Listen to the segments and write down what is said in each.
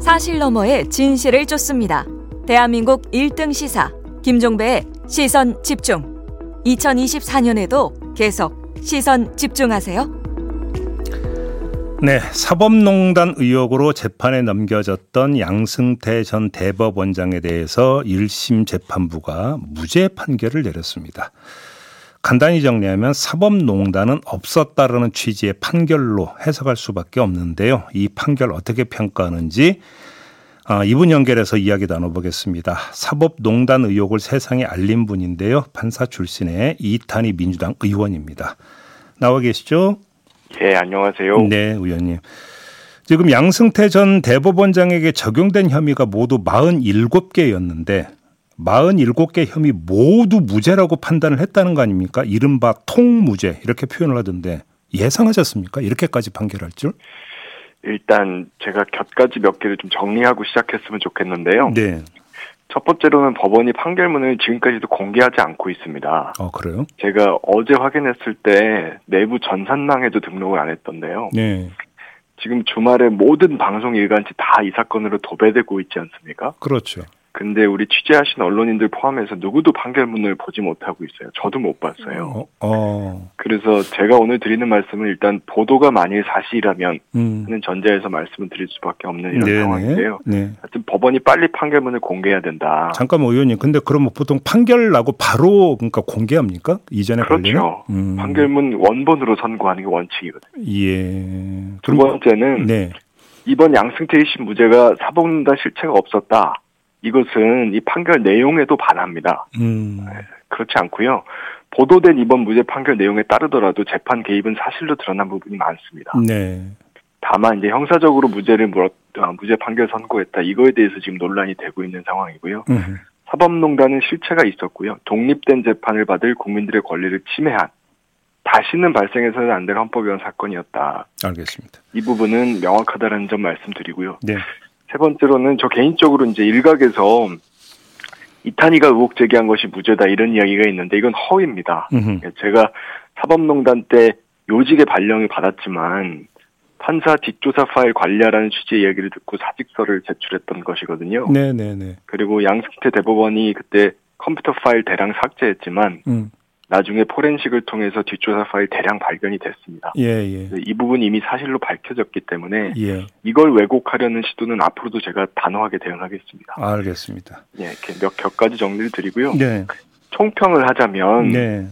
사실 너머의 진실을 쫓습니다. 대한민국 1등 시사 김종배의 시선 집중. 2024년에도 계속 시선 집중하세요. 네, 사법농단 의혹으로 재판에 넘겨졌던 양승태 전 대법원장에 대해서 1심 재판부가 무죄 판결을 내렸습니다. 간단히 정리하면 사법농단은 없었다라는 취지의 판결로 해석할 수밖에 없는데요. 이 판결 어떻게 평가하는지 아, 이분 연결해서 이야기 나눠보겠습니다. 사법농단 의혹을 세상에 알린 분인데요. 판사 출신의 이탄희 민주당 의원입니다. 나와 계시죠? 예, 안녕하세요. 네, 의원님. 지금 양승태 전 대법원장에게 적용된 혐의가 모두 47개였는데 47개 혐의 모두 무죄라고 판단을 했다는 거 아닙니까? 이른바 통무죄 이렇게 표현을 하던데 예상하셨습니까? 이렇게까지 판결할 줄? 일단 제가 곁가지 몇 개를 좀 정리하고 시작했으면 좋겠는데요. 네. 첫 번째로는 법원이 판결문을 지금까지도 공개하지 않고 있습니다. 어, 그래요? 제가 어제 확인했을 때 내부 전산망에도 등록을 안 했던데요. 네. 지금 주말에 모든 방송 일간지 다 이 사건으로 도배되고 있지 않습니까? 그렇죠. 근데 우리 취재하신 언론인들 포함해서 누구도 판결문을 보지 못하고 있어요. 저도 못 봤어요. 어, 어. 그래서 제가 오늘 드리는 말씀은 일단 보도가 만일 사실이라면 음. 하는 전제에서 말씀을 드릴 수밖에 없는 이런 네네. 상황인데요. 네. 하여튼 법원이 빨리 판결문을 공개해야 된다. 잠깐만 의원님. 근데 그럼 보통 판결 나고 바로 그러니까 공개합니까? 이전에 그렇죠. 음. 판결문 원본으로 선고하는 게 원칙이거든요. 예. 두 번째는 네. 이번 양승태 1심 무죄가 사법농단 실체가 없었다. 이것은 이 판결 내용에도 반합니다. 음. 그렇지 않고요. 보도된 이번 무죄 판결 내용에 따르더라도 재판 개입은 사실로 드러난 부분이 많습니다. 네. 다만 이제 형사적으로 무죄를 물었, 아, 무죄 판결 선고했다. 이거에 대해서 지금 논란이 되고 있는 상황이고요. 음. 사법농단은 실체가 있었고요. 독립된 재판을 받을 국민들의 권리를 침해한 다시는 발생해서는 안 될 헌법 위반 사건이었다. 알겠습니다. 이 부분은 명확하다는 점 말씀드리고요. 네. 세 번째로는 저 개인적으로 이제 일각에서 이탄희가 의혹 제기한 것이 무죄다 이런 이야기가 있는데 이건 허위입니다. 음. 제가 사법농단 때 요직의 발령을 받았지만 판사 뒷조사 파일 관리하라는 취지의 이야기를 듣고 사직서를 제출했던 것이거든요. 네, 네, 네. 그리고 양승태 대법원이 그때 컴퓨터 파일 대량 삭제했지만 음. 나중에 포렌식을 통해서 뒷조사 파일 대량 발견이 됐습니다. 예, 예. 이 부분 이미 사실로 밝혀졌기 때문에 예. 이걸 왜곡하려는 시도는 앞으로도 제가 단호하게 대응하겠습니다. 알겠습니다. 예, 이렇게 몇 격까지 정리를 드리고요. 네. 총평을 하자면 네.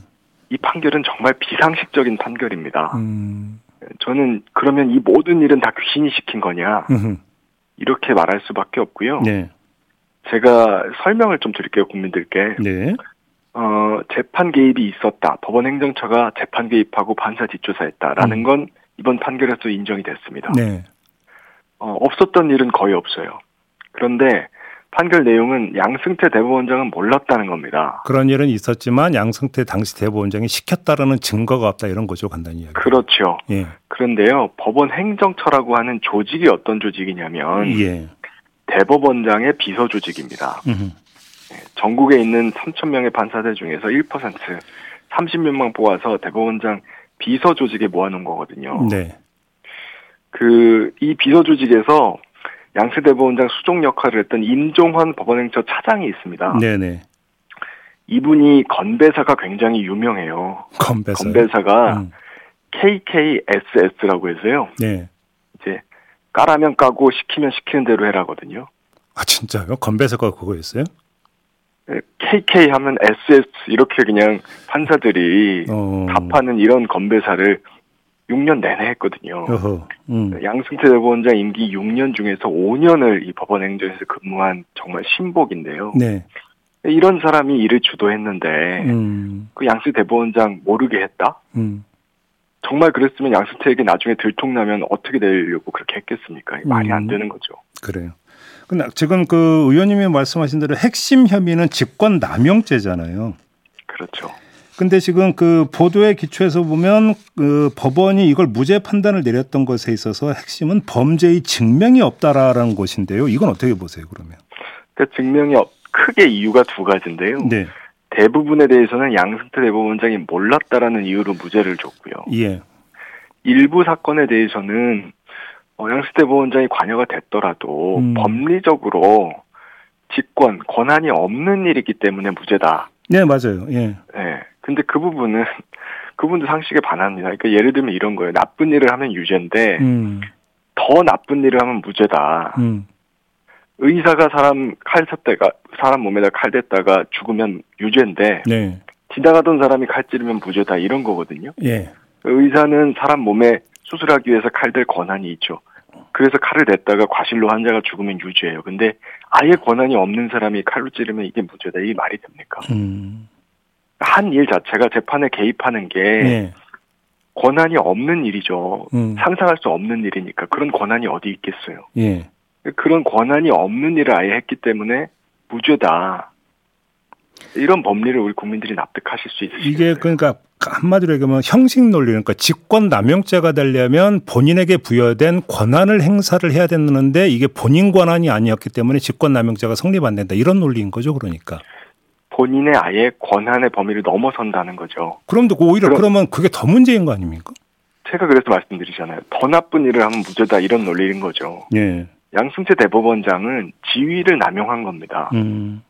이 판결은 정말 비상식적인 판결입니다. 음. 저는 그러면 이 모든 일은 다 귀신이 시킨 거냐 음. 이렇게 말할 수밖에 없고요. 네. 제가 설명을 좀 드릴게요 국민들께. 네. 어, 재판 개입이 있었다. 법원 행정처가 재판 개입하고 판사 뒷조사했다라는 음. 건 이번 판결에서 인정이 됐습니다. 네. 어, 없었던 일은 거의 없어요. 그런데 판결 내용은 양승태 대법원장은 몰랐다는 겁니다. 그런 일은 있었지만 양승태 당시 대법원장이 시켰다라는 증거가 없다 이런 거죠 간단히 이야기. 그렇죠. 예. 그런데요, 법원 행정처라고 하는 조직이 어떤 조직이냐면 예. 대법원장의 비서 조직입니다. 음. 전국에 있는 3천 명의 판사들 중에서 1% 30명만 뽑아서 대법원장 비서 조직에 모아놓은 거거든요. 네. 그 이 비서 조직에서 양세 대법원장 수종 역할을 했던 임종환 법원행처 차장이 있습니다. 네, 네. 이분이 건배사가 굉장히 유명해요. 건배사. 건배사가 음. KKSS라고 해서요. 네. 이제 까라면 까고 시키면 시키는 대로 해라거든요. 아 진짜요? 건배사가 그거였어요? KK 하면 SS 이렇게 그냥 판사들이 어. 답하는 이런 건배사를 6년 내내 했거든요. 어허. 음. 양승태 대법원장 임기 6년 중에서 5년을 이 법원 행정에서 근무한 정말 신복인데요. 네. 이런 사람이 일을 주도했는데 음. 그 양승 대법원장 모르게 했다? 음. 정말 그랬으면 양승태에게 나중에 들통나면 어떻게 되려고 그렇게 했겠습니까? 말이 안 음. 되는 거죠. 그래요. 근데 지금 그 의원님이 말씀하신 대로 핵심 혐의는 직권 남용죄잖아요. 그렇죠. 근데 지금 그 보도에 기초해서 보면 그 법원이 이걸 무죄 판단을 내렸던 것에 있어서 핵심은 범죄의 증명이 없다라는 것인데요. 이건 어떻게 보세요, 그러면? 그러니까 증명이 없- 크게 이유가 두 가지인데요. 네. 대부분에 대해서는 양승태 대법원장이 몰랐다라는 이유로 무죄를 줬고요. 예. 일부 사건에 대해서는 어, 양승태 부원장이 관여가 됐더라도 음. 법리적으로 직권 권한이 없는 일이기 때문에 무죄다. 네, 맞아요. 예. 예. 근데 그 부분은 그분도 상식에 반합니다. 그러니까 예를 들면 이런 거예요. 나쁜 일을 하면 유죄인데 음. 더 나쁜 일을 하면 무죄다. 음. 의사가 사람 칼 쳤다가 사람 몸에다 칼 댔다가 죽으면 유죄인데 네. 지나가던 사람이 칼 찌르면 무죄다 이런 거거든요. 예. 의사는 사람 몸에 수술하기 위해서 칼 댈 권한이 있죠. 그래서 칼을 댔다가 과실로 환자가 죽으면 유죄예요. 근데 아예 권한이 없는 사람이 칼로 찌르면 이게 무죄다. 이게 말이 됩니까? 음. 한일 자체가 재판에 개입하는 게 예. 권한이 없는 일이죠. 음. 상상할 수 없는 일이니까 그런 권한이 어디 있겠어요. 예. 그런 권한이 없는 일을 아예 했기 때문에 무죄다. 이런 법리를 우리 국민들이 납득하실 수 있으시겠어요? 이게 그러니까 한마디로 얘기하면 형식 논리 그러니까 직권 남용죄가 되려면 본인에게 부여된 권한을 행사를 해야 되는데 이게 본인 권한이 아니었기 때문에 직권 남용죄가 성립 안 된다 이런 논리인 거죠 그러니까 본인의 아예 권한의 범위를 넘어선다는 거죠. 그런데 오히려 그럼- 그러면 그게 더 문제인 거 아닙니까? 제가 그래서 말씀드리잖아요. 더 나쁜 일을 하면 무죄다 이런 논리인 거죠. 예. 양승태 대법원장은 지위를 남용한 겁니다. 음.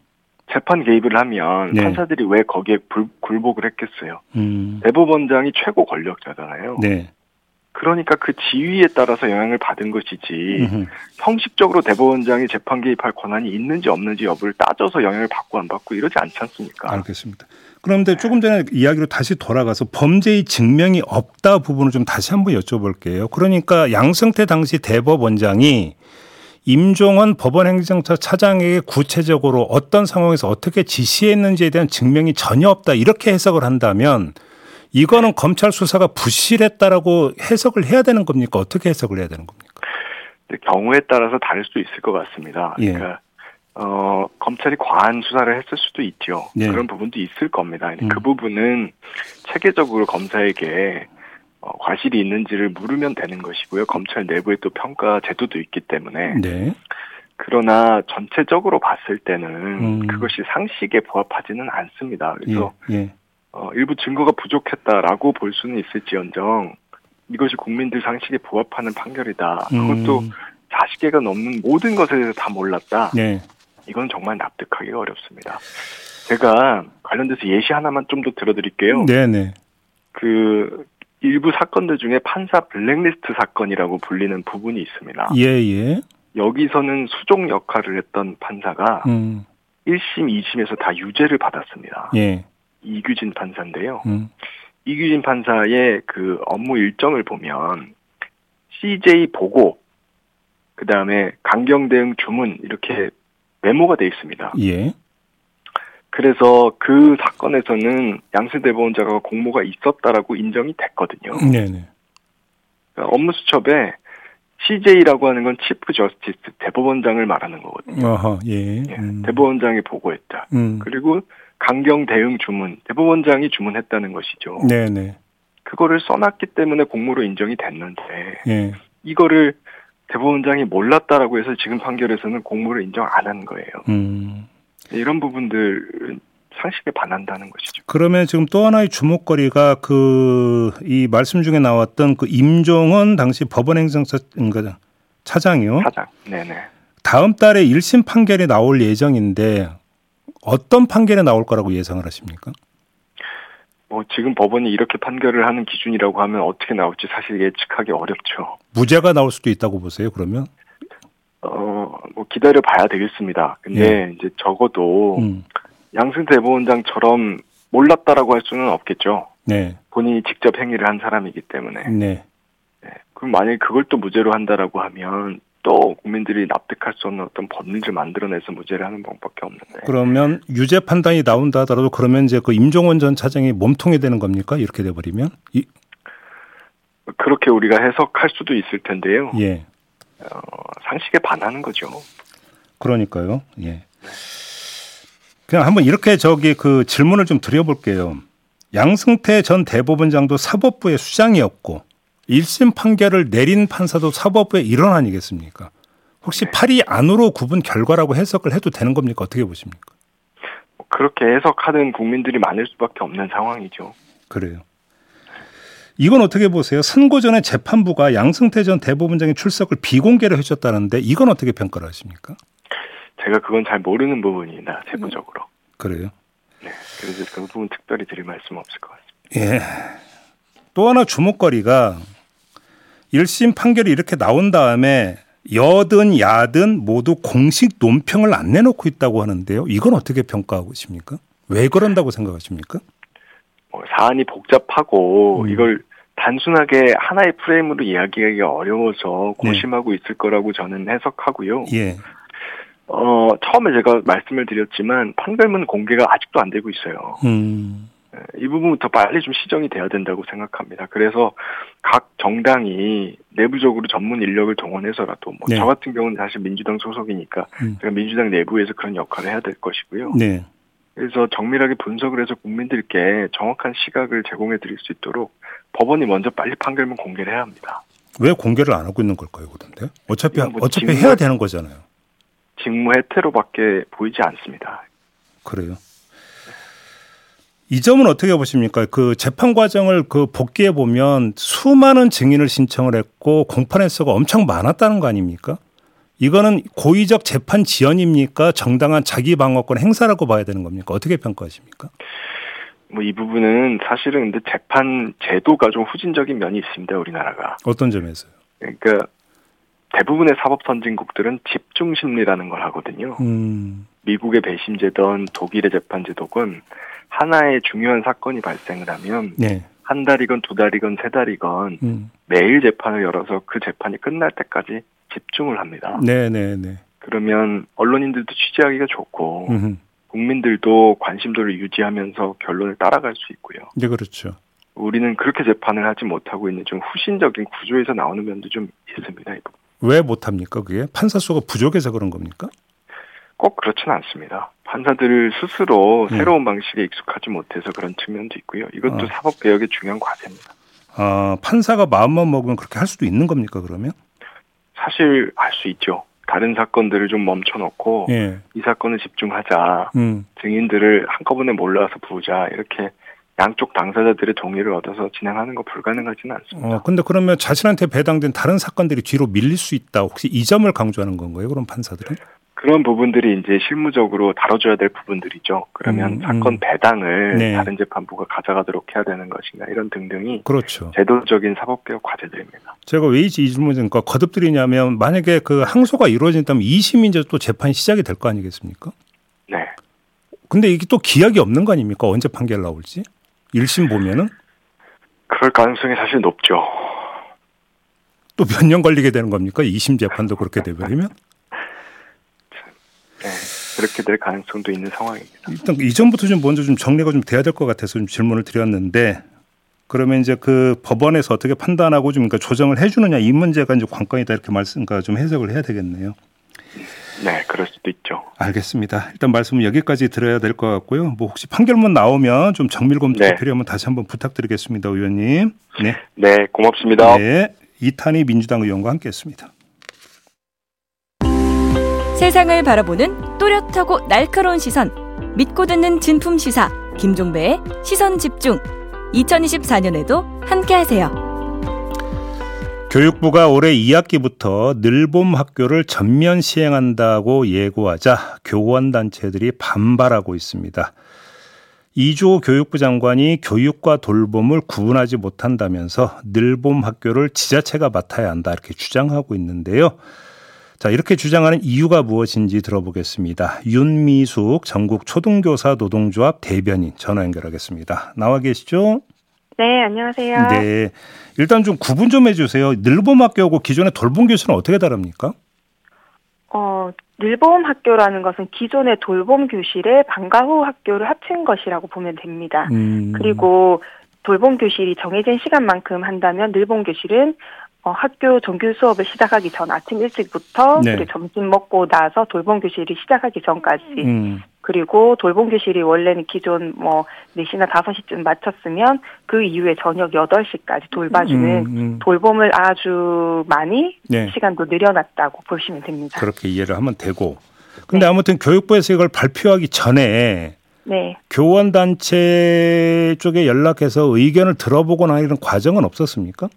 재판 개입을 하면 네. 판사들이 왜 거기에 불- 굴복을 했겠어요. 음. 대법원장이 최고 권력자잖아요. 네. 그러니까 그 지위에 따라서 영향을 받은 것이지 음흠. 형식적으로 대법원장이 재판 개입할 권한이 있는지 없는지 여부를 따져서 영향을 받고 안 받고 이러지 않지 않습니까? 알겠습니다. 그런데 조금 전에 이야기로 다시 돌아가서 범죄의 증명이 없다 부분을 좀 다시 한번 여쭤볼게요. 그러니까 양승태 당시 대법원장이 임종원 법원행정처 차장에게 구체적으로 어떤 상황에서 어떻게 지시했는지에 대한 증명이 전혀 없다 이렇게 해석을 한다면 이거는 검찰 수사가 부실했다라고 해석을 해야 되는 겁니까? 어떻게 해석을 해야 되는 겁니까? 경우에 따라서 다를 수도 있을 것 같습니다. 예. 그러니까 어, 검찰이 과한 수사를 했을 수도 있죠. 예. 그런 부분도 있을 겁니다. 음. 그 부분은 체계적으로 검사에게 어, 과실이 있는지를 물으면 되는 것이고요. 검찰 내부에 또 평가 제도도 있기 때문에 네. 그러나 전체적으로 봤을 때는 음. 그것이 상식에 부합하지는 않습니다. 예. 그래서 예. 어, 일부 증거가 부족했다라고 볼 수는 있을지언정 이것이 국민들 상식에 부합하는 판결이다. 그것도 음. 40개가 넘는 모든 것에 대해서 다 몰랐다. 네. 이건 정말 납득하기가 어렵습니다. 제가 관련돼서 예시 하나만 좀 더 들어드릴게요. 네, 네. 그 일부 사건들 중에 판사 블랙리스트 사건이라고 불리는 부분이 있습니다. 예, 예. 여기서는 수종 역할을 했던 판사가 음. 1심, 2심에서 다 유죄를 받았습니다. 예. 이규진 판사인데요. 음. 이규진 판사의 그 업무 일정을 보면 CJ 보고 그 다음에 강경 대응 주문 이렇게 메모가 돼 있습니다. 예. 그래서 그 사건에서는 양승 대법원자가 공모가 있었다라고 인정이 됐거든요. 네, 네. 그러니까 업무 수첩에 CJ라고 하는 건 치프 저스티스 대법원장을 말하는 거거든요. 어허, 예. 예, 음. 대법원장이 보고했다. 음. 그리고 강경 대응 주문 대법원장이 주문했다는 것이죠. 네, 네. 그거를 써놨기 때문에 공모로 인정이 됐는데 예. 이거를 대법원장이 몰랐다라고 해서 지금 판결에서는 공모를 인정 안 하는 거예요. 음. 이런 부분들은 상식에 반한다는 것이죠. 그러면 지금 또 하나의 주목거리가 그 이 말씀 중에 나왔던 그 임종원 당시 법원행정처 그러니까 차장이요. 사장. 네네. 다음 달에 1심 판결이 나올 예정인데 어떤 판결이 나올 거라고 예상을 하십니까? 뭐 지금 법원이 이렇게 판결을 하는 기준이라고 하면 어떻게 나올지 사실 예측하기 어렵죠. 무죄가 나올 수도 있다고 보세요. 그러면? 어, 뭐 기다려 봐야 되겠습니다. 근데 이제 적어도 음. 양승 대법원장처럼 몰랐다라고 할 수는 없겠죠. 네. 본인이 직접 행위를 한 사람이기 때문에. 네. 그럼 만약에 그걸 또 무죄로 한다라고 하면 또 국민들이 납득할 수 없는 어떤 법리를 만들어내서 무죄를 하는 방법밖에 없는데. 그러면 유죄 판단이 나온다 하더라도 그러면 이제 그 임종원 전 차장이 몸통이 되는 겁니까? 이렇게 돼 버리면? 이, 그렇게 우리가 해석할 수도 있을 텐데요. 예. 어, 상식에 반하는 거죠. 그러니까요. 예. 그냥 한번 이렇게 저기 그 질문을 좀 드려볼게요. 양승태 전 대법원장도 사법부의 수장이었고 1심 판결을 내린 판사도 사법부의 일원 아니겠습니까? 혹시 팔이 안으로 굽은 결과라고 해석을 해도 되는 겁니까? 어떻게 보십니까? 그렇게 해석하는 국민들이 많을 수밖에 없는 상황이죠. 그래요. 이건 어떻게 보세요? 선고 전에 재판부가 양승태 전 대법원장의 출석을 비공개로 해줬다는데 이건 어떻게 평가를 하십니까? 제가 그건 잘 모르는 부분이나 세부적으로. 그래요? 네. 그래서 그 부분 특별히 드릴 말씀 없을 것 같습니다. 예. 또 하나 주목거리가 1심 판결이 이렇게 나온 다음에 여든 야든 모두 공식 논평을 안 내놓고 있다고 하는데요. 이건 어떻게 평가하고 있습니까? 왜 그런다고 생각하십니까? 뭐 사안이 복잡하고 음. 이걸 단순하게 하나의 프레임으로 이야기하기가 어려워서 고심하고 있을 거라고 저는 해석하고요. 예. 어, 처음에 제가 말씀을 드렸지만 판결문 공개가 아직도 안 되고 있어요. 음. 이 부분부터 빨리 좀 시정이 돼야 된다고 생각합니다. 그래서 각 정당이 내부적으로 전문 인력을 동원해서라도 뭐 네. 저 같은 경우는 사실 민주당 소속이니까 음. 제가 민주당 내부에서 그런 역할을 해야 될 것이고요. 네. 그래서 정밀하게 분석을 해서 국민들께 정확한 시각을 제공해 드릴 수 있도록 법원이 먼저 빨리 판결문 공개를 해야 합니다. 왜 공개를 안 하고 있는 걸까요, 그런데? 어차피 뭐 어차피 직무- 해야 되는 거잖아요. 직무 혜태로밖에 보이지 않습니다. 그래요. 이 점은 어떻게 보십니까? 그 재판 과정을 그 복기해 보면 수많은 증인을 신청을 했고 공판 횟수가 엄청 많았다는 거 아닙니까? 이거는 고의적 재판 지연입니까? 정당한 자기 방어권 행사라고 봐야 되는 겁니까? 어떻게 평가하십니까? 뭐 이 부분은 사실은 근데 재판 제도가 좀 후진적인 면이 있습니다. 우리나라가. 어떤 점에서요? 그러니까 대부분의 사법 선진국들은 집중 심리라는 걸 하거든요. 음, 미국의 배심제든 독일의 재판제도건 하나의 중요한 사건이 발생을 하면 네, 한 달이건 두 달이건 세 달이건 음, 매일 재판을 열어서 그 재판이 끝날 때까지 집중을 합니다. 네, 네, 네. 그러면 언론인들도 취재하기가 좋고 음, 국민들도 관심도를 유지하면서 결론을 따라갈 수 있고요. 네, 그렇죠. 우리는 그렇게 재판을 하지 못하고 있는 좀 후신적인 구조에서 나오는 면도 좀 있습니다. 왜 못합니까? 그게 판사 수가 부족해서 그런 겁니까? 꼭 그렇지는 않습니다. 판사들 스스로 음. 새로운 방식에 익숙하지 못해서 그런 측면도 있고요. 이것도 아. 사법 개혁의 중요한 과제입니다. 아, 판사가 마음만 먹으면 그렇게 할 수도 있는 겁니까? 그러면? 사실 알수 있죠. 다른 사건들을 좀 멈춰놓고 예, 이 사건을 집중하자. 음, 증인들을 한꺼번에 몰라서 부르자. 이렇게 양쪽 당사자들의 동의를 얻어서 진행하는 거 불가능하지는 않습니다. 어, 근데 그러면 자신한테 배당된 다른 사건들이 뒤로 밀릴 수 있다. 혹시 이 점을 강조하는 건가요? 그럼 판사들은? 그런 부분들이 이제 실무적으로 다뤄줘야 될 부분들이죠. 그러면 음, 사건 음. 배당을 네. 다른 재판부가 가져가도록 해야 되는 것인가 이런 등등이 그렇죠. 제도적인 사법개혁 과제들입니다. 제가 왜 이 질문을 그러니까 거듭드리냐면 만약에 그 항소가 이루어진다면 2심 이제 또 재판이 시작이 될 거 아니겠습니까? 네. 근데 이게 또 기약이 없는 거 아닙니까? 언제 판결 나올지? 1심 보면은 그럴 가능성이 사실 높죠. 또 몇 년 걸리게 되는 겁니까? 2심 재판도 그렇게 돼버리면? 네. 그렇게 될 가능성도 있는 상황입니다. 일단 이전부터 좀 먼저 좀 정리가 좀 돼야 될 것 같아서 좀 질문을 드렸는데 그러면 이제 그 법원에서 어떻게 판단하고 좀 그러니까 조정을 해주느냐 이 문제가 이제 관건이다 이렇게 말씀, 그러니까 좀 해석을 해야 되겠네요. 네, 그럴 수도 있죠. 알겠습니다. 일단 말씀은 여기까지 들어야 될 것 같고요. 뭐 혹시 판결문 나오면 좀 정밀 검토가 네. 필요하면 다시 한번 부탁드리겠습니다, 의원님. 네, 네, 고맙습니다. 네. 이탄희 민주당 의원과 함께했습니다. 세상을 바라보는 또렷하고 날카로운 시선 믿고 듣는 진품 시사 김종배의 시선 집중 2024년에도 함께 하세요. 교육부가 올해 2학기부터 늘봄 학교를 전면 시행한다고 예고하자 교원 단체들이 반발하고 있습니다. 이주호 교육부 장관이 교육과 돌봄을 구분하지 못한다면서 늘봄 학교를 지자체가 맡아야 한다 이렇게 주장하고 있는데요. 자, 이렇게 주장하는 이유가 무엇인지 들어보겠습니다. 윤미숙 전국 초등교사 노동조합 대변인 전화 연결하겠습니다. 나와 계시죠? 네, 안녕하세요. 네. 일단 좀 구분 좀 해주세요. 늘봄 학교하고 기존의 돌봄 교실은 어떻게 다릅니까? 어, 늘봄 학교라는 것은 기존의 돌봄 교실에 방과 후 학교를 합친 것이라고 보면 됩니다. 음. 그리고 돌봄 교실이 정해진 시간만큼 한다면 늘봄 교실은 어, 학교 정규 수업을 시작하기 전 아침 일찍부터 네. 그리고 점심 먹고 나서 돌봄 교실이 시작하기 전까지 음. 그리고 돌봄 교실이 원래는 기존 뭐 4시나 5시쯤 마쳤으면 그 이후에 저녁 8시까지 돌봐주는 음, 음. 돌봄을 아주 많이 네. 시간도 늘려놨다고 보시면 됩니다. 그렇게 이해를 하면 되고. 근데 아무튼 교육부에서 이걸 발표하기 전에 네. 교원 단체 쪽에 연락해서 의견을 들어보거나 이런 과정은 없었습니까?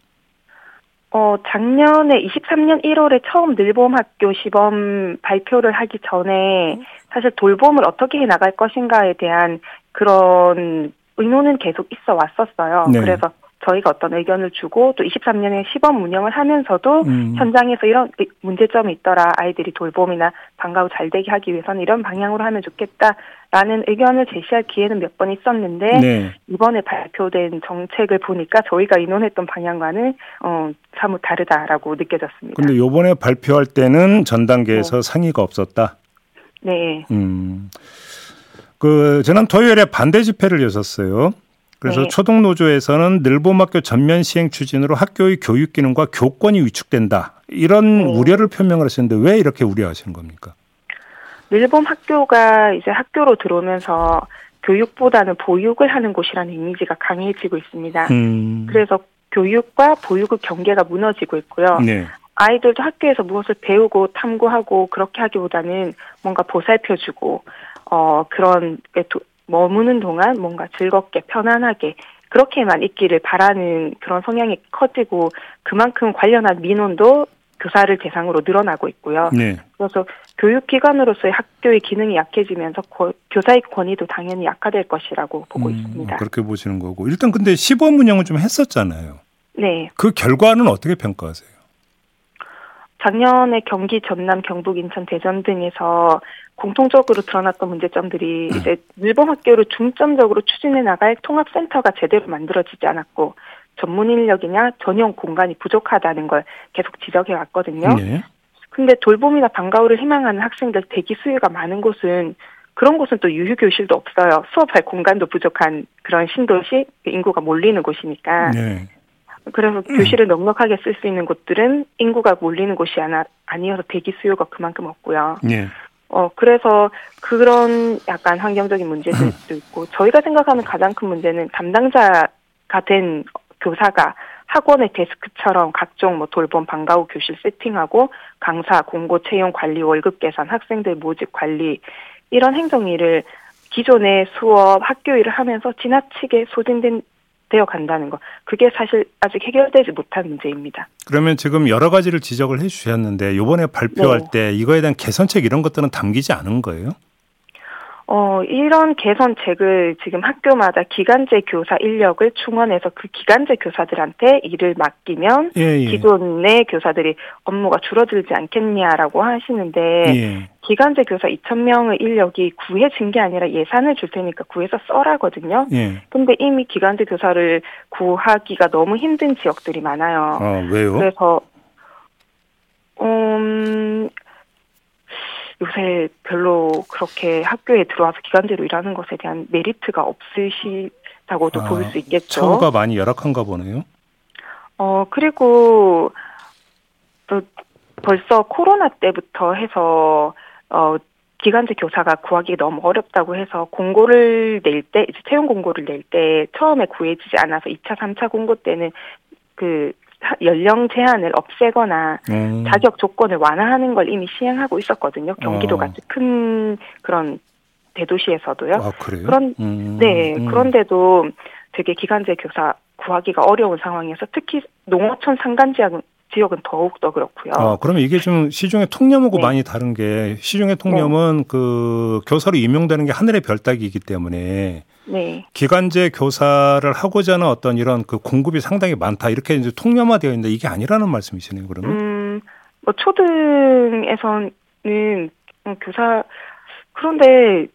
어, 작년에 23년 1월에 처음 늘봄학교 시범 발표를 하기 전에 사실 돌봄을 어떻게 해 나갈 것인가에 대한 그런 의논은 계속 있어 왔었어요. 네. 그래서 저희가 어떤 의견을 주고 또 23년에 시범 운영을 하면서도 음. 현장에서 이런 문제점이 있더라 아이들이 돌봄이나 방과 후 잘 되게 하기 위해서는 이런 방향으로 하면 좋겠다라는 의견을 제시할 기회는 몇 번 있었는데 네. 이번에 발표된 정책을 보니까 저희가 의논했던 방향과는 어, 사뭇 다르다라고 느껴졌습니다. 근데 요번에 발표할 때는 전 단계에서 상의가 없었다. 네, 음. 그 지난 토요일에 반대 집회를 여셨어요. 그래서 네. 초등노조에서는 늘봄학교 전면 시행 추진으로 학교의 교육 기능과 교권이 위축된다. 이런 네. 우려를 표명을 하시는데 왜 이렇게 우려하시는 겁니까? 밀봄 학교가 이제 학교로 들어오면서 교육보다는 보육을 하는 곳이라는 이미지가 강해지고 있습니다. 음. 그래서 교육과 보육의 경계가 무너지고 있고요. 네. 아이들도 학교에서 무엇을 배우고 탐구하고 그렇게 하기보다는 뭔가 보살펴주고 어 그런 머무는 동안 뭔가 즐겁게 편안하게 그렇게만 있기를 바라는 그런 성향이 커지고 그만큼 관련한 민원도 교사를 대상으로 늘어나고 있고요. 네. 그래서 교육기관으로서의 학교의 기능이 약해지면서 고- 교사의 권위도 당연히 약화될 것이라고 보고 음, 있습니다. 그렇게 보시는 거고. 일단 근데 시범 운영을 좀 했었잖아요. 네. 그 결과는 어떻게 평가하세요? 작년에 경기, 전남, 경북, 인천, 대전 등에서 공통적으로 드러났던 문제점들이 음. 이제 일본 학교를 중점적으로 추진해 나갈 통합센터가 제대로 만들어지지 않았고 전문 인력이냐 전용 공간이 부족하다는 걸 계속 지적해 왔거든요. 네. 근데 돌봄이나 방과후를 희망하는 학생들 대기 수요가 많은 곳은 그런 곳은 또 유휴 교실도 없어요. 수업할 공간도 부족한 그런 신도시 인구가 몰리는 곳이니까. 네. 그래서 교실을 넉넉하게 쓸 수 있는 곳들은 인구가 몰리는 곳이 아나, 아니어서 대기 수요가 그만큼 없고요. 네. 어, 그래서 그런 약간 환경적인 문제들도 있고, 저희가 생각하는 가장 큰 문제는 담당자가 된 교사가 학원의 데스크처럼 각종 뭐 돌봄 방과후 교실 세팅하고 강사 공고 채용 관리 월급 계산 학생들 모집 관리 이런 행정 일을 기존의 수업 학교 일을 하면서 지나치게 소진된 되어 간다는 거 그게 사실 아직 해결되지 못한 문제입니다. 그러면 지금 여러 가지를 지적을 해 주셨는데 요번에 발표할 네. 때 이거에 대한 개선책 이런 것들은 담기지 않은 거예요? 어, 이런 개선책을 지금 학교마다 기간제 교사 인력을 충원해서 그 기간제 교사들한테 일을 맡기면 예, 예. 기존의 교사들이 업무가 줄어들지 않겠냐라고 하시는데 예. 기간제 교사 2,000명의 인력이 구해 진 게 아니라 예산을 줄 테니까 구해서 써라거든요. 예. 근데 이미 기간제 교사를 구하기가 너무 힘든 지역들이 많아요. 아, 왜요? 그래서 음 요새 별로 그렇게 학교에 들어와서 기간제로 일하는 것에 대한 메리트가 없으시다고도 아, 볼수 있겠죠. 처우가 많이 열악한가 보네요. 어 그리고 또 벌써 코로나 때부터 해서 어 기간제 교사가 구하기 너무 어렵다고 해서 공고를 낼 때 이제 채용 공고를 낼 때 처음에 구해지지 않아서 2차, 3차 공고 때는 그 하- 연령 제한을 없애거나 음. 자격 조건을 완화하는 걸 이미 시행하고 있었거든요. 경기도 어. 같이 큰 그런 대도시에서도요. 아, 그래요? 그런- 음, 네, 음. 그런데도 되게 기간제 교사 구하기가 어려운 상황에서 특히 농어촌 산간 지역은, 지역은 더욱 더 그렇고요. 아, 그러면 이게 좀 시중의 통념하고 네. 많이 다른 게 시중의 통념은 그 교사로 임용되는 게 하늘의 별따기이기 때문에 네, 기간제 교사를 하고자 하는 어떤 이런 그 공급이 상당히 많다 이렇게 이제 통념화되어 있는데 이게 아니라는 말씀이시네요. 그러면 음, 뭐 초등에서는 음, 교사 그런데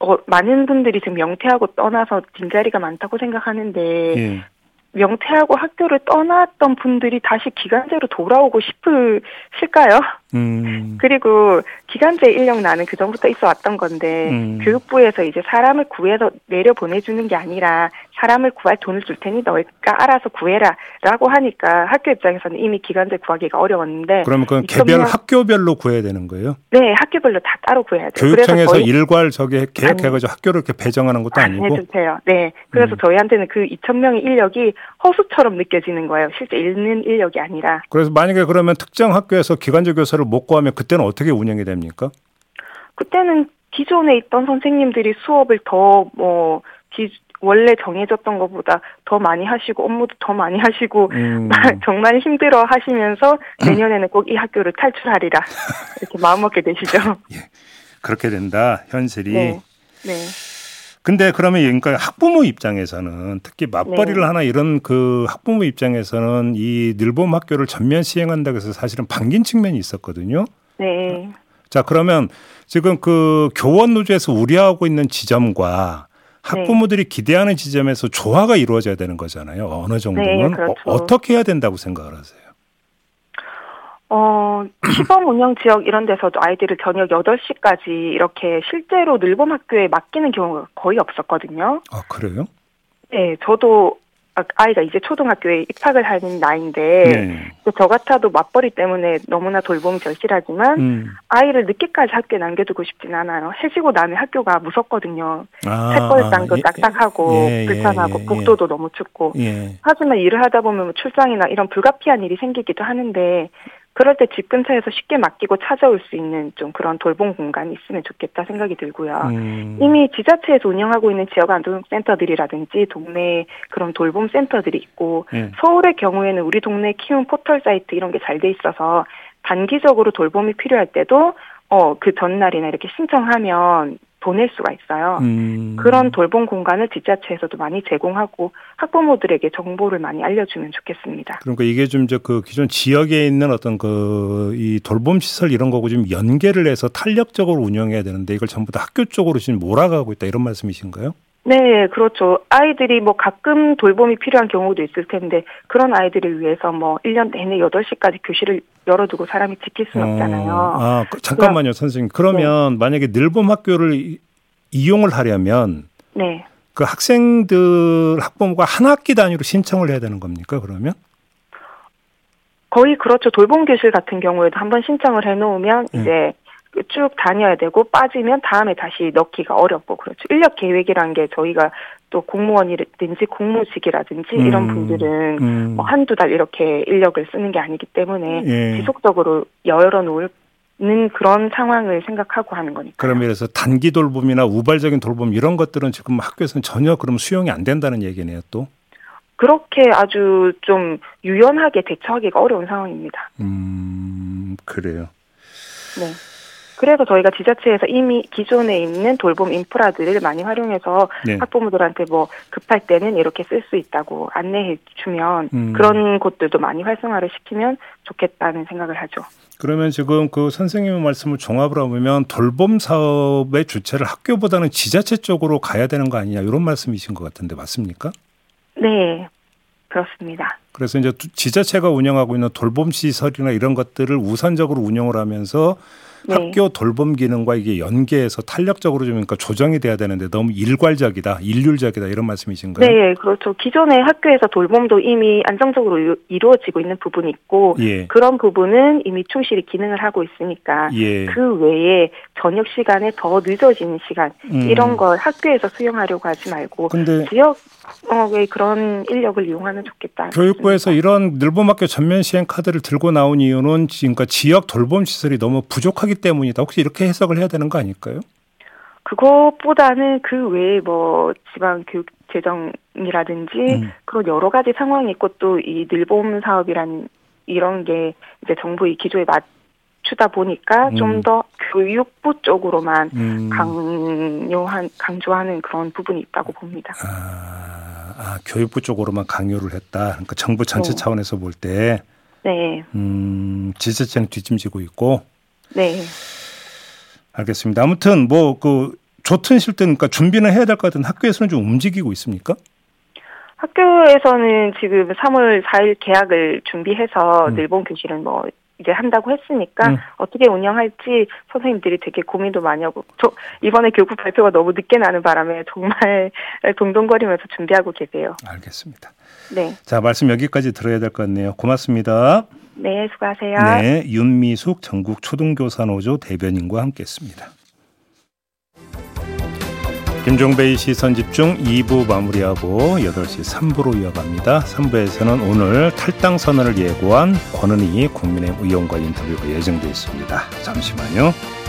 어, 많은 분들이 지금 명퇴하고 떠나서 빈자리가 많다고 생각하는데 예. 명퇴하고 학교를 떠났던 분들이 다시 기간제로 돌아오고 싶으실까요? 음. 그리고 기간제 인력 나는 그 전부터 있어 왔던 건데 음. 교육부에서 이제 사람을 구해서 내려 보내주는 게 아니라 사람을 구할 돈을 줄 테니 너가 알아서 구해라라고 하니까 학교 입장에서는 이미 기간제 구하기가 어려웠는데 그러면 그건 개별 학교별로 구해야 되는 거예요? 네 학교별로 다 따로 구해야 돼요. 교육청에서 일괄 저기 계획해가지고 학교를 이렇게 배정하는 것도 안 아니고 해주세요. 네. 그래서 음. 저희한테는 그 2천 명의 인력이 허수처럼 느껴지는 거예요. 실제 있는 인력이 아니라. 그래서 만약에 그러면 특정 학교에서 기간제 교사를 못 구하면 그때는 어떻게 운영이 됩니까? 그때는 기존에 있던 선생님들이 수업을 더뭐 원래 정해졌던 것보다 더 많이 하시고 업무도 더 많이 하시고 음. 정말 힘들어 하시면서 내년에는 꼭 이 학교를 탈출하리라 이렇게 마음먹게 되시죠. 예. 그렇게 된다 현실이. 네. 네. 근데 그러면 그러니까 학부모 입장에서는 특히 맞벌이를 네. 하나 이런 그 학부모 입장에서는 이 늘봄 학교를 전면 시행한다고 해서 사실은 반긴 측면이 있었거든요. 네. 자 그러면 지금 그 교원 노조에서 우려하고 있는 지점과 학부모들이 네. 기대하는 지점에서 조화가 이루어져야 되는 거잖아요. 어느 정도는 네, 그렇죠. 어, 떻게 해야 된다고 생각을 하세요? 어, 시범 운영 지역 이런 데서도 아이들을 저녁 8시까지 이렇게 실제로 늘봄 학교에 맡기는 경우가 거의 없었거든요. 아, 그래요? 네, 저도 아, 아이가 이제 초등학교에 입학을 하는 나이인데 네. 저 같아도 맞벌이 때문에 너무나 돌봄이 절실하지만 음. 아이를 늦게까지 학교에 남겨두고 싶진 않아요. 해지고 나면 학교가 무섭거든요. 아, 책벌장도 아, 딱딱하고 예, 예 불편하고 예, 예, 복도도 너무 춥고 예. 하지만 일을 하다 보면 뭐 출장이나 이런 불가피한 일이 생기기도 하는데 그럴 때 집 근처에서 쉽게 맡기고 찾아올 수 있는 좀 그런 돌봄 공간이 있으면 좋겠다 생각이 들고요. 음. 이미 지자체에서 운영하고 있는 지역 안동센터들이라든지 동네 그런 돌봄 센터들이 있고 음. 서울의 경우에는 우리 동네 키운 포털 사이트 이런 게 잘 돼 있어서 단기적으로 돌봄이 필요할 때도 어, 그 전날이나 이렇게 신청하면 보낼 수가 있어요. 음. 그런 돌봄 공간을 지자체에서도 많이 제공하고 학부모들에게 정보를 많이 알려주면 좋겠습니다. 그러니까 이게 좀 이제 그 기존 지역에 있는 어떤 그 이 돌봄 시설 이런 거고 좀 연계를 해서 탄력적으로 운영해야 되는데 이걸 전부 다 학교 쪽으로 지금 몰아가고 있다 이런 말씀이신가요? 네, 그렇죠. 아이들이 뭐 가끔 돌봄이 필요한 경우도 있을 텐데 그런 아이들을 위해서 뭐 1년 내내 8시까지 교실을 열어두고 사람이 지킬 수는 어, 없잖아요. 아, 그, 잠깐만요, 선생님. 그러면 네. 만약에 늘봄 학교를 이용을 하려면 네. 그 학생들 학부모가 한 학기 단위로 신청을 해야 되는 겁니까? 그러면? 거의 그렇죠. 돌봄 교실 같은 경우에도 한번 신청을 해 놓으면 네. 이제 쭉 다녀야 되고 빠지면 다음에 다시 넣기가 어렵고 그렇죠. 인력 계획이란 게 저희가 또 공무원이든지 공무직이라든지 음, 이런 분들은 음. 뭐 한두 달 이렇게 인력을 쓰는 게 아니기 때문에 예. 지속적으로 열어놓을 는 그런 상황을 생각하고 하는 거니까. 그러면 그래서 단기 돌봄이나 우발적인 돌봄 이런 것들은 지금 학교에서는 전혀 그럼 수용이 안 된다는 얘기네요, 또. 그렇게 아주 좀 유연하게 대처하기가 어려운 상황입니다. 음, 그래요. 네. 그래서 저희가 지자체에서 이미 기존에 있는 돌봄 인프라들을 많이 활용해서 네. 학부모들한테 뭐 급할 때는 이렇게 쓸 수 있다고 안내해 주면 음. 그런 곳들도 많이 활성화를 시키면 좋겠다는 생각을 하죠. 그러면 지금 그 선생님의 말씀을 종합을 하면 돌봄 사업의 주체를 학교보다는 지자체 쪽으로 가야 되는 거 아니냐 이런 말씀이신 것 같은데 맞습니까? 네. 그렇습니다. 그래서 이제 지자체가 운영하고 있는 돌봄 시설이나 이런 것들을 우선적으로 운영을 하면서 네. 학교 돌봄 기능과 이게 연계해서 탄력적으로 좀 그러니까 조정이 돼야 되는데 너무 일괄적이다, 일률적이다 이런 말씀이신가요? 네, 그렇죠. 기존의 학교에서 돌봄도 이미 안정적으로 이루어지고 있는 부분이 있고 예. 그런 부분은 이미 충실히 기능을 하고 있으니까 예. 그 외에 저녁 시간에 더 늦어지는 시간 음. 이런 걸 학교에서 수용하려고 하지 말고 지역 어, 왜 그런 인력을 이용하면 좋겠다. 교육부에서 이런 늘봄학교 전면 시행 카드를 들고 나온 이유는 그러니까 지역 돌봄 시설이 너무 부족하기 때문이다. 혹시 이렇게 해석을 해야 되는 거 아닐까요? 그것보다는 그 외에 뭐 지방 교육 재정이라든지 음. 그런 여러 가지 상황이 있고 또 이 늘봄 사업이란 이런 게 이제 정부의 기조에 맞추다 보니까 음. 좀더 교육부 쪽으로만 음. 강요한 강조하는 그런 부분이 있다고 봅니다. 아, 아 교육부 쪽으로만 강요를 했다. 그러니까 정부 전체 네. 차원에서 볼 때. 네. 음, 지자체는 뒷짐지고 있고. 네. 알겠습니다. 아무튼 뭐 그 좋든 싫든 그러니까 준비는 해야 될 것 같은 학교에서는 좀 움직이고 있습니까? 학교에서는 지금 3월 4일 계약을 준비해서 음. 일본 교실은 뭐 이제 한다고 했으니까 음. 어떻게 운영할지 선생님들이 되게 고민도 많이 하고 저 이번에 교육 발표가 너무 늦게 나는 바람에 정말 동동거리면서 준비하고 계세요. 알겠습니다. 네. 자 말씀 여기까지 들어야 될 것 같네요. 고맙습니다. 네, 수고하세요. 네, 윤미숙 전국 초등교사 노조 대변인과 함께했습니다. 김종배의 시선 집중 2부 마무리하고 8시 3부로 이어갑니다. 3부에서는 오늘 탈당 선언을 예고한 권은희 국민의힘 의원과 인터뷰가 예정되어 있습니다. 잠시만요.